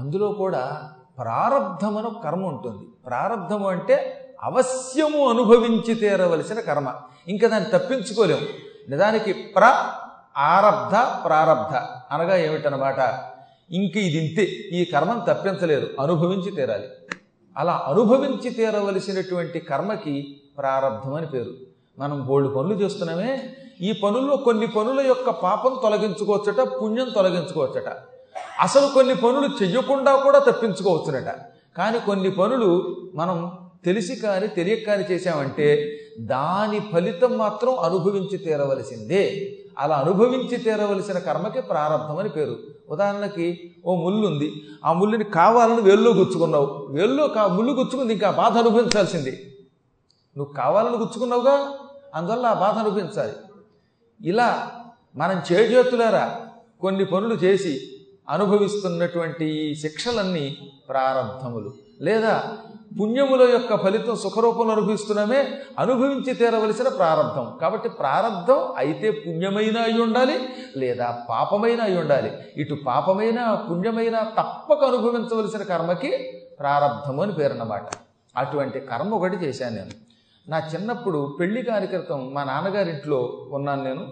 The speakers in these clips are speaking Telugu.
అందులో కూడా ప్రారంధమను కర్మ ఉంటుంది. ప్రారంధము అంటే అవశ్యము అనుభవించి తీరవలసిన కర్మ. ఇంకా దాన్ని తప్పించుకోలేము. నిజానికి ప్ర ఆరబ్ధ ప్రారబ్ధ అనగా ఏమిటనమాట ఇంక ఇది ఇంతే ఈ కర్మను తప్పించలేరు. అనుభవించి తీరాలి. అలా అనుభవించి తీరవలసినటువంటి కర్మకి ప్రారంధం అని పేరు. మనం బోల్డ్ పనులు చేస్తున్నామే. ఈ పనుల్లో కొన్ని పనుల యొక్క పాపం తొలగించుకోవచ్చట పుణ్యం తొలగించుకోవచ్చట. అసలు కొన్ని పనులు చెయ్యకుండా కూడా తప్పించుకోవచ్చునట. కానీ కొన్ని పనులు మనం తెలిసి కానీ తెలియక కానీ చేశామంటే దాని ఫలితం మాత్రం అనుభవించి తీరవలసిందే. అలా అనుభవించి తీరవలసిన కర్మకి ప్రారంభమని అని పేరు. ఉదాహరణకి ఓ ముళ్ళు ఉంది ఆ ముళ్ళుని కావాలని వేల్లో గుచ్చుకున్నావు. వేల్లో కా ముళ్ళు గుచ్చుకుంది ఇంకా బాధ అనుభవించాల్సింది. నువ్వు కావాలని గుచ్చుకున్నావుగా అందువల్ల ఆ బాధ అనుభవించాలి. ఇలా మనం చేజేతులారా కొన్ని పనులు చేసి అనుభవిస్తున్నటువంటి ఈ శిక్షలన్నీ ప్రారంధములు లేదా పుణ్యముల యొక్క ఫలితం సుఖరూపంలో అనుభవిస్తున్నామే అనుభవించి తీరవలసిన ప్రారంధం కాబట్టి ప్రారంధం అయితే పుణ్యమైన అయి ఉండాలి లేదా పాపమైన అయి ఉండాలి. ఇటు పాపమైన పుణ్యమైన తప్పక అనుభవించవలసిన కర్మకి ప్రారంధము అని పేరన్నమాట. అటువంటి కర్మ ఒకటి చేశాను నేను. నా చిన్నప్పుడు పెళ్ళి కార్యక్రమం మా నాన్నగారింట్లో ఉన్నాను నేను.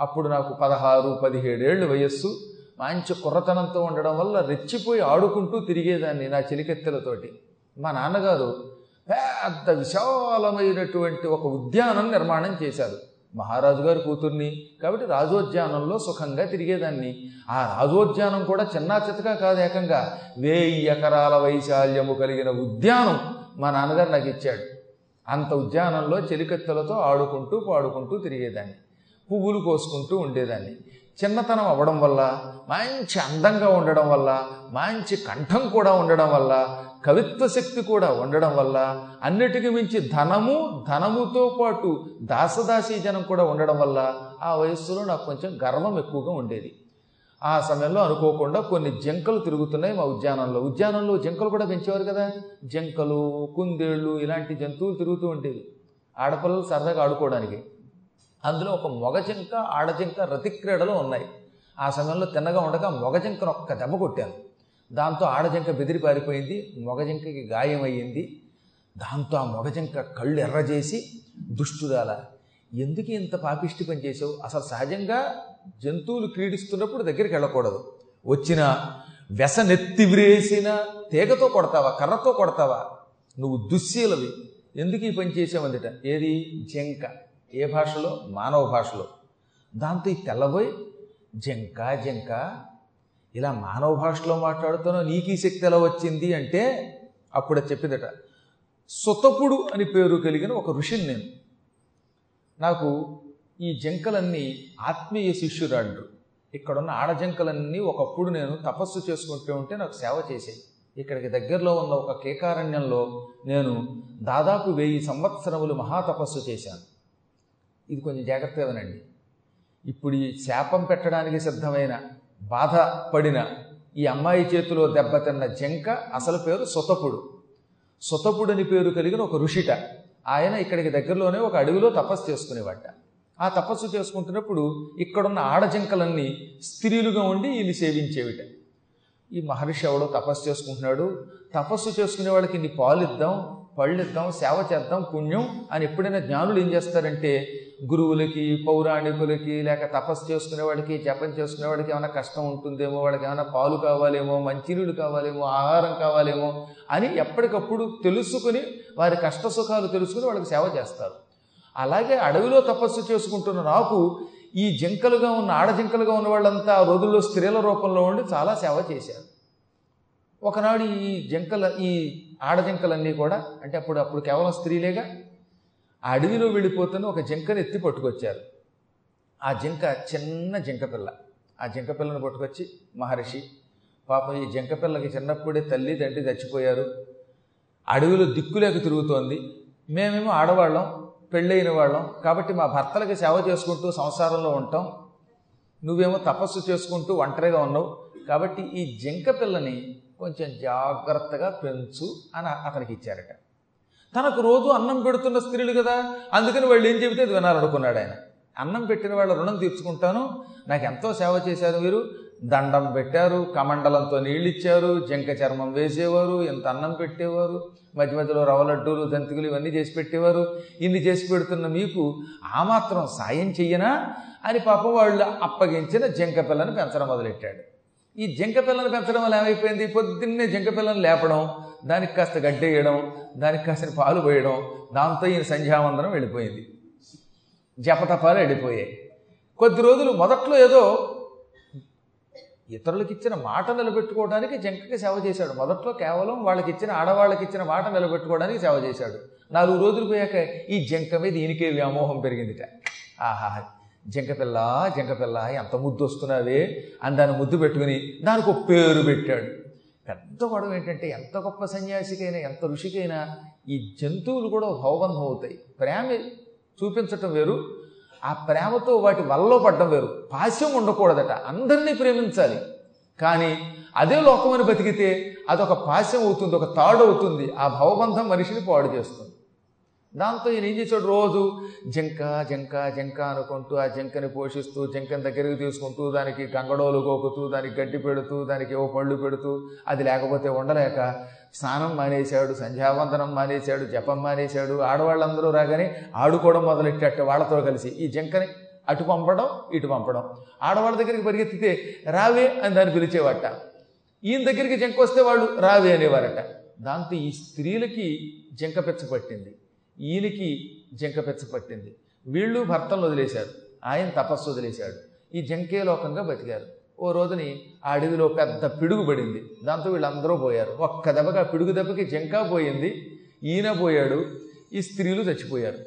అప్పుడు నాకు పదహారు పదిహేడేళ్ళు వయస్సు. మంచి కుర్రతనంతో ఉండడం వల్ల రెచ్చిపోయి ఆడుకుంటూ తిరిగేదాన్ని నా చెలికెత్తెలతోటి. మా నాన్నగారు పెద్ద విశాలమైనటువంటి ఒక ఉద్యానం నిర్మాణం చేశారు. మహారాజు గారి కూతుర్ని కాబట్టి రాజోద్యానంలో సుఖంగా తిరిగేదాన్ని. ఆ రాజోద్యానం కూడా చిన్నా చితగా కాదు ఏకంగా వేయి ఎకరాల వైశాల్యము కలిగిన ఉద్యానం మా నాన్నగారు నాకు ఇచ్చాడు. అంత ఉద్యానంలో చెలికత్తెలతో ఆడుకుంటూ పాడుకుంటూ తిరిగేదాన్ని. పువ్వులు కోసుకుంటూ ఉండేదాన్ని. చిన్నతనం అవ్వడం వల్ల మంచి అందంగా ఉండడం వల్ల మంచి కంఠం కూడా ఉండడం వల్ల కవిత్వ శక్తి కూడా ఉండడం వల్ల అన్నిటికీ మించి ధనము ధనముతో పాటు దాసదాసీ జనం కూడా ఉండడం వల్ల ఆ వయస్సులో నాకు కొంచెం గర్వం ఎక్కువగా ఉండేది. ఆ సమయంలో అనుకోకుండా కొన్ని జింకలు తిరుగుతున్నాయి మా ఉద్యానంలో. ఉద్యానంలో జింకలు కూడా పెంచేవారు కదా? జింకలు కుందేళ్ళు ఇలాంటి జంతువులు తిరుగుతూ ఉండేవి. ఆడపిల్లలు సరదాగా ఆడుకోవడానికి. అందులో ఒక మొగ జింక ఆడ జింక రతిక్రీడలు ఉన్నాయి. ఆ సమయంలో తిన్నగా ఉండగా మొగ జింకను ఒక్క దెబ్బ కొట్టాను. దాంతో ఆడజింక బెదిరి పారిపోయింది మొగ జింకకి గాయమయ్యింది. దాంతో ఆ మొగ జింక కళ్ళు ఎర్రజేసి దుష్టురాల ఎందుకు ఇంత పాపిష్టి పని చేసావు అసలు సహజంగా జంతువులు క్రీడిస్తున్నప్పుడు దగ్గరికి వెళ్ళకూడదు. వచ్చిన వెసనెత్తి విరేసిన తీగతో కొడతావా కర్రతో కొడతావా? నువ్వు దుశ్శీలవి. ఎందుకు ఈ పని చేసావందిట ఏది? జింక. ఏ భాషలో? మానవ భాషలో. దాంతో ఈ తెల్లబోయి జింక జింక ఇలా మానవ భాషలో మాట్లాడుతున్నా నీకు ఈ శక్తి ఎలా వచ్చింది అంటే అప్పుడు చెప్పిందట సుతపుడు అని పేరు కలిగిన ఒక ఋషిని నేను. నాకు ఈ జంకలన్నీ ఆత్మీయ శిష్యురాళ్ళు. ఇక్కడున్న ఆడజంకలన్నీ ఒకప్పుడు నేను తపస్సు చేసుకుంటూ ఉంటే నాకు సేవ చేసాయి ఇక్కడికి దగ్గరలో ఉన్న ఒక కేకారణ్యంలో నేను దాదాపు వెయ్యి సంవత్సరములు మహాతపస్సు చేశాను. ఇది కొంచెం జాగ్రత్తగా వినండి ఇప్పుడు ఈ శాపం పెట్టడానికి సిద్ధమైన బాధపడిన ఈ అమ్మాయి చేతిలో దెబ్బతిన్న జంక అసలు పేరు సుతపుడు. అని పేరు కలిగిన ఒక ఋషిట. ఆయన ఇక్కడికి దగ్గరలోనే ఒక అడవిలో తపస్సు చేసుకునేవాట ఆ తపస్సు చేసుకుంటున్నప్పుడు ఇక్కడున్న ఆడజింకలన్నీ స్త్రీలుగా ఉండి ఈయన్ని సేవించేవిట. ఈ మహర్షి ఎవడో తపస్సు చేసుకుంటున్నాడు. తపస్సు చేసుకునే వాళ్ళకి ఇన్ని పాలిద్దాం పళ్ళిద్దాం సేవ చేద్దాం పుణ్యం అని ఎప్పుడైనా జ్ఞానులు ఏం చేస్తారంటే గురువులకి పౌరాణికులకి లేక తపస్సు చేసుకునే వాడికి జపం చేసుకునే వాడికి ఏమైనా కష్టం ఉంటుందేమో వాడికి ఏమైనా పాలు కావాలేమో మంచినీళ్ళు కావాలేమో ఆహారం కావాలేమో అని ఎప్పటికప్పుడు తెలుసుకుని వారి కష్ట సుఖాలు తెలుసుకుని వాళ్ళకి సేవ చేస్తారు. అలాగే అడవిలో తపస్సు చేసుకుంటున్న నాకు ఈ జింకలుగా ఉన్న ఆడజింకలుగా ఉన్న వాళ్ళంతా ఆ రోజుల్లో స్త్రీల రూపంలో ఉండి చాలా సేవ చేశారు. ఒకనాడు ఈ జింకల ఈ ఆడజింకలన్నీ కూడా అంటే అప్పుడు అప్పుడు కేవలం స్త్రీలేగా ఆ అడవిలో వెళ్ళిపోతున్న ఒక జింకను ఎత్తి పట్టుకొచ్చారు. ఆ జింక చిన్న జింక పిల్ల. ఆ జింక పిల్లను పట్టుకొచ్చి మహర్షి పాపం ఈ జింక పిల్లకి చిన్నప్పుడే తల్లి తండ్రి చచ్చిపోయారు. అడవిలో దిక్కులేక తిరుగుతోంది. మేమేమో ఆడవాళ్ళం పెళ్ళైన వాళ్ళం. కాబట్టి మా భర్తలకి సేవ చేసుకుంటూ సంసారంలో ఉంటాం. నువ్వేమో తపస్సు చేసుకుంటూ ఒంటరిగా ఉన్నావు. కాబట్టి ఈ జింక పిల్లని కొంచెం జాగ్రత్తగా పెంచు అని అతనికి ఇచ్చారట. తనకు రోజు అన్నం పెడుతున్న స్త్రీలు కదా. అందుకని వాళ్ళు ఏం చెబితే అది వినాలనుకున్నాడు ఆయన. అన్నం పెట్టిన వాళ్ళ రుణం తీర్చుకుంటాను. నాకు ఎంతో సేవ చేశారు మీరు దండం పెట్టారు. కమండలంతో నీళ్ళు ఇచ్చారు జంక చర్మం వేసేవారు. ఎంత అన్నం పెట్టేవారు. మధ్య మధ్యలో రవ్వ లడ్డూలు దంతికలు ఇవన్నీ చేసి పెట్టేవారు. ఇన్ని చేసి పెడుతున్న మీకు ఆ మాత్రం సాయం చెయ్యనా? అని పాపం వాళ్ళు అప్పగించిన జంక పిల్లని పెంచడం మొదలెట్టాడు. ఈ జింక పిల్లలు పెంచడం వల్ల ఏమైపోయింది? పొద్దున్నే జింక పిల్లలు లేపడం దానికి కాస్త గడ్డేయడం దానికి కాస్త పాలు పోయడం దాంతో ఈయన సంధ్యావందనం వెళ్ళిపోయింది. జపతపాలు వెళ్ళిపోయాయి. కొద్ది రోజులు మొదట్లో ఏదో ఇతరులకు ఇచ్చిన మాట నిలబెట్టుకోవడానికి జంకకి సేవ చేశాడు. మొదట్లో కేవలం వాళ్ళకి ఇచ్చిన ఆడవాళ్ళకి ఇచ్చిన మాట నిలబెట్టుకోవడానికి సేవ చేశాడు. నాలుగు రోజులు పోయాక ఈ జంక మీద ఈయనకే వ్యామోహం పెరిగిందిట. ఆహా జింకపిల్ల జింకపిల్ల ఎంత ముద్దు వస్తున్నావే అని దాన్ని ముద్దు పెట్టుకుని దానికి ఒక పేరు పెట్టాడు. పెద్ద గొడవ ఏంటంటే ఎంత గొప్ప సన్యాసికైనా ఎంత ఋషికైనా ఈ జంతువులు కూడా భవబంధం అవుతాయి. ప్రేమ చూపించటం వేరు ఆ ప్రేమతో వాటి వల్ల పడ్డం వేరు. పాస్యం ఉండకూడదట అందరినీ ప్రేమించాలి. కానీ అదే లోకమని బతికితే అదొక పాస్యం అవుతుంది ఒక తాడు అవుతుంది ఆ భవబంధం మనిషిని పాడు చేస్తుంది. దాంతో ఈయన ఏం చేశాడు రోజు? జింక జింక జింక అనుకుంటూ ఆ జింకని పోషిస్తూ జింకని దగ్గరికి తీసుకుంటూ దానికి గంగడోలు గోకుతూ దానికి గడ్డి పెడుతూ దానికి ఏవో పళ్ళు పెడుతూ అది లేకపోతే ఉండలేక స్నానం మానేశాడు సంధ్యావందనం మానేశాడు జపం మానేశాడు ఆడవాళ్ళందరూ రాగానే ఆడుకోవడం మొదలెట్టేట వాళ్ళతో కలిసి ఈ జింకని అటు పంపడం ఇటు పంపడం. ఆడవాళ్ళ దగ్గరికి పరిగెత్తితే రావే అని దాన్ని పిలిచేవాట. ఈయన దగ్గరికి జింక వస్తే వాళ్ళు రావే అనేవారట. దాంతో ఈ స్త్రీలకి జింక పెచ్చ పట్టింది. ఈయనకి జంక పెచ్చ పట్టింది. వీళ్ళు భర్తను వదిలేశారు. ఆయన తపస్సు వదిలేశాడు. ఈ జంకే లోకంగా బతికారు. ఓ రోజుని ఆ అడవిలో పెద్ద పిడుగు పడింది. దాంతో వీళ్ళందరూ పోయారు. ఒక్క దెబ్బకి ఆ పిడుగు దెబ్బకి జంక పోయింది. ఈయన పోయాడు. ఈ స్త్రీలు చచ్చిపోయారు.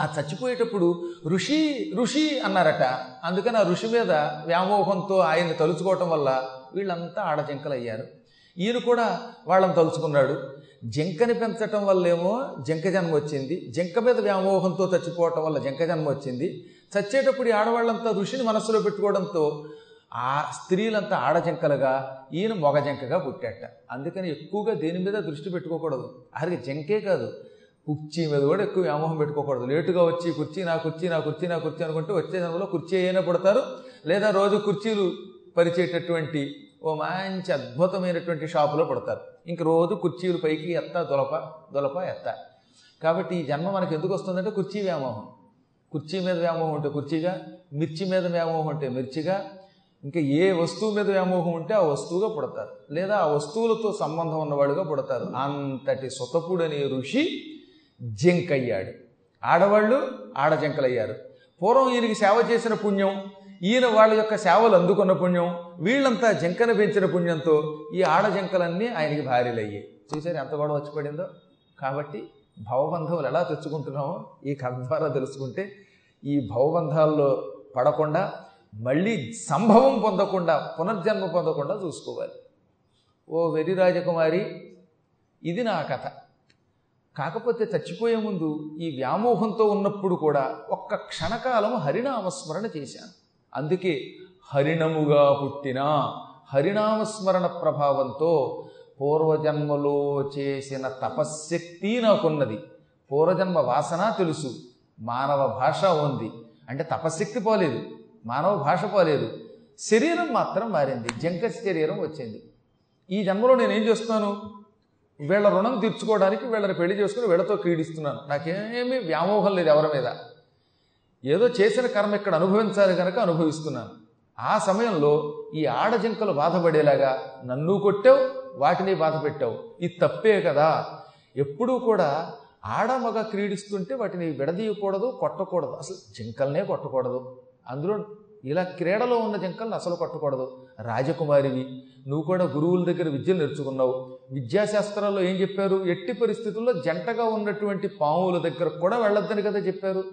ఆ చచ్చిపోయేటప్పుడు ఋషి ఋషి అన్నారట. అందుకని ఆ ఋషి మీద వ్యామోహంతో ఆయన్ని తలుచుకోవటం వల్ల వీళ్ళంతా ఆడజంకలు అయ్యారు ఈయన కూడా వాళ్ళని తలుచుకున్నాడు. జింకని పెంచటం వల్లేమో జింక జన్మ వచ్చింది. జింక మీద వ్యామోహంతో చచ్చిపోవటం వల్ల జింక జన్మ వచ్చింది. చచ్చేటప్పుడు ఈ ఆడవాళ్ళంతా ఋషిని మనస్సులో పెట్టుకోవడంతో ఆ స్త్రీలంతా ఆడజంకలుగా ఈయన మొగ జింకగా పుట్టాట. అందుకని ఎక్కువగా దేని మీద దృష్టి పెట్టుకోకూడదు. అసలు జంకే కాదు. కుర్చీ మీద కూడా ఎక్కువ వ్యామోహం పెట్టుకోకూడదు. లేటుగా వచ్చి కుర్చీ నా కుర్చీ నా కుర్చీ నా కుర్చీ అనుకుంటే వచ్చే జన్మలో కుర్చీ అయినా పడతారు. లేదా రోజు కుర్చీలు పరిచేటటువంటి ఓ మంచి అద్భుతమైనటువంటి షాపులో పడతారు. ఇంక రోజు కుర్చీలు పైకి ఎత్త దొలప దొలప ఎత్త. కాబట్టి ఈ జన్మ మనకు ఎందుకు వస్తుందంటే కుర్చీ వ్యామోహం. కుర్చీ మీద వ్యామోహం ఉంటే కుర్చీగా మిర్చి మీద వ్యామోహం ఉంటే మిర్చిగా ఇంకా ఏ వస్తువు మీద వ్యామోహం ఉంటే ఆ వస్తువుగా పుడతారు. లేదా ఆ వస్తువులతో సంబంధం ఉన్నవాడుగా పుడతారు. అంతటి సుతపుడనే ఋషి జింకయ్యాడు. ఆడవాళ్ళు ఆడజంకలయ్యారు. పూర్వం ఈయనకి సేవ చేసిన పుణ్యం ఈయన వాళ్ళ యొక్క సేవలు అందుకున్న పుణ్యం వీళ్ళంతా జంకన పెంచిన పుణ్యంతో ఈ ఆడజంకలన్నీ ఆయనకి భార్యలయ్యాయి. చూసారు ఎంత గొడవ వచ్చి పడిందో? కాబట్టి భవబంధములు ఎలా తెచ్చుకుంటున్నామో ఈ కథ ద్వారా తెలుసుకుంటే ఈ భవబంధాల్లో పడకుండా మళ్ళీ సంభవం పొందకుండా పునర్జన్మ పొందకుండా చూసుకోవాలి. ఓ వెరి రాజకుమారి ఇది నా కథ. కాకపోతే చచ్చిపోయే ముందు ఈ వ్యామోహంతో ఉన్నప్పుడు కూడా ఒక్క క్షణకాలం హరినామస్మరణ చేశాను. అందుకే హరిణముగా పుట్టిన హరినామస్మరణ ప్రభావంతో పూర్వజన్మలో చేసిన తపశ్శక్తి నాకున్నది. పూర్వజన్మ వాసన తెలుసు. మానవ భాష ఉంది. అంటే తపశ్శక్తి పోలేదు. మానవ భాష పోలేదు. శరీరం మాత్రం మారింది. జంక శరీరం వచ్చింది. ఈ జన్మలో నేనేం చేస్తున్నాను? వీళ్ళ రుణం తీర్చుకోవడానికి వీళ్ళని పెళ్ళి చేసుకుని వీళ్ళతో క్రీడిస్తున్నాను. నాకేమీ వ్యామోహం లేదు ఎవరి మీద. ఏదో చేసిన కర్మ ఇక్కడ అనుభవించాలి కనుక అనుభవిస్తున్నాను. ఆ సమయంలో ఈ ఆడజింకలు బాధపడేలాగా నన్ను కొట్టావు వాటిని బాధ పెట్టావు. ఇది తప్పే కదా. ఎప్పుడూ కూడా ఆడ మగ క్రీడిస్తుంటే వాటిని విడదీయకూడదు కొట్టకూడదు. అసలు జింకల్నే కొట్టకూడదు. అందులో ఇలా క్రీడలో ఉన్న జింకల్ని అసలు కొట్టకూడదు. రాజకుమారివి నువ్వు కూడా గురువుల దగ్గర విద్యలు నేర్చుకున్నావు. విద్యాశాస్త్రాల్లో ఏం చెప్పారు? ఎట్టి పరిస్థితుల్లో జంటగా ఉన్నటువంటి పాముల దగ్గర కూడా వెళ్ళొద్దని కదా చెప్పారు.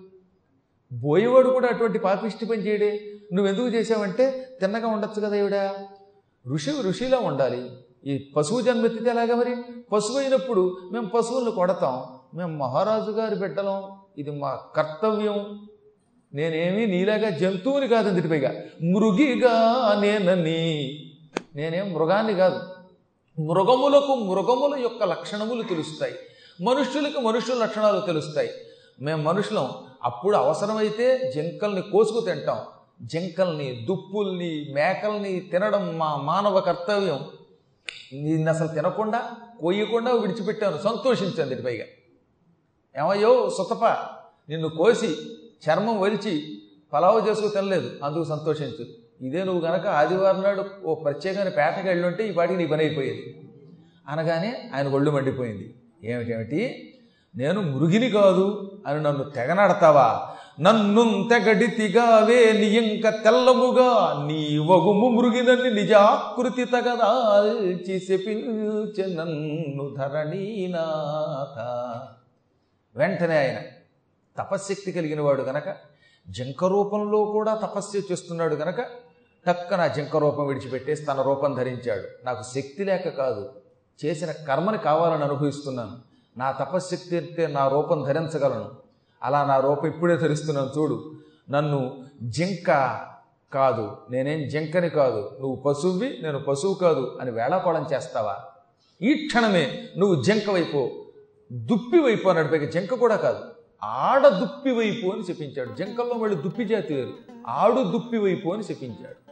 బోయేవాడు కూడా అటువంటి పాపిష్టి పని చేయడే. నువ్వెందుకు చేసావంటే తిన్నగా ఉండొచ్చు కదా ఈవిడ. ఋషి ఋషిలా ఉండాలి. ఈ పశువు జన్మెత్తితే ఎలాగా మరి? పశువు అయినప్పుడు మేము పశువులను కొడతాం. మేము మహారాజు గారి బిడ్డలం. ఇది మా కర్తవ్యం. నేనేమి నీలాగా జంతువుని కాదు అందుటి పైగా? మృగిగా నేనని. నేనేం మృగాన్ని కాదు. మృగములకు మృగముల యొక్క లక్షణములు తెలుస్తాయి. మనుష్యులకు మనుషుల లక్షణాలు తెలుస్తాయి. మేము మనుషులం. అప్పుడు అవసరమైతే జింకల్ని కోసుకు తింటాం. జింకల్ని దుప్పుల్ని మేకల్ని తినడం మా మానవ కర్తవ్యం. నిన్ను అసలు తినకుండా కొయ్యకుండా విడిచిపెట్టాను. సంతోషించండి పైగా. ఏమయ్యో సుతప నిన్ను కోసి చర్మం వలిచి పలావు చేసుకు తినలేదు. అందుకు సంతోషించు. ఇదే నువ్వు గనక ఆదివారం నాడు ఓ ప్రత్యేకమైన పేటకి వెళ్ళుంటే ఈ పాటికి నీ పని అయిపోయేది. అనగానే ఆయన ఒళ్ళు మండిపోయింది. ఏమిటేమిటి నేను మృగిని కాదు అని నన్ను తెగనడతావా? నన్ను తెగడితిగావే నీ ఇంక తెల్లముగా. నీ వగుము మృగినని నిజాకృతి తగదాల్చి శపించె నన్ను ధరణీనాథ వెంటనే ఆయన తపశ్శక్తి కలిగిన వాడు గనక జంక రూపంలో కూడా తపస్సు చేస్తున్నాడు గనక టక్కన జింక రూపం విడిచిపెట్టేసి తన రూపం ధరించాడు. నాకు శక్తి లేక కాదు చేసిన కర్మని కావాలని అనుభవిస్తున్నాను. నా తపశ్శక్తి అయితే నా రూపం ధరించగలను. అలా నా రూపం ఇప్పుడే ధరిస్తున్నాను చూడు. నన్ను జింక కాదు నేనేం జింకని కాదు. నువ్వు పశువువి నేను పశువు కాదు అని వేళాకోళం చేస్తావా? ఈ క్షణమే నువ్వు జింక వైపు దుప్పి వైపు అన్నాడు పైగా జింక కూడా కాదు. ఆడ దుప్పి వైపు అని చెప్పించాడు జింకల్లో మళ్ళీ దుప్పి జాతి వేరు. ఆడు దుప్పి వైపు అని చెప్పించాడు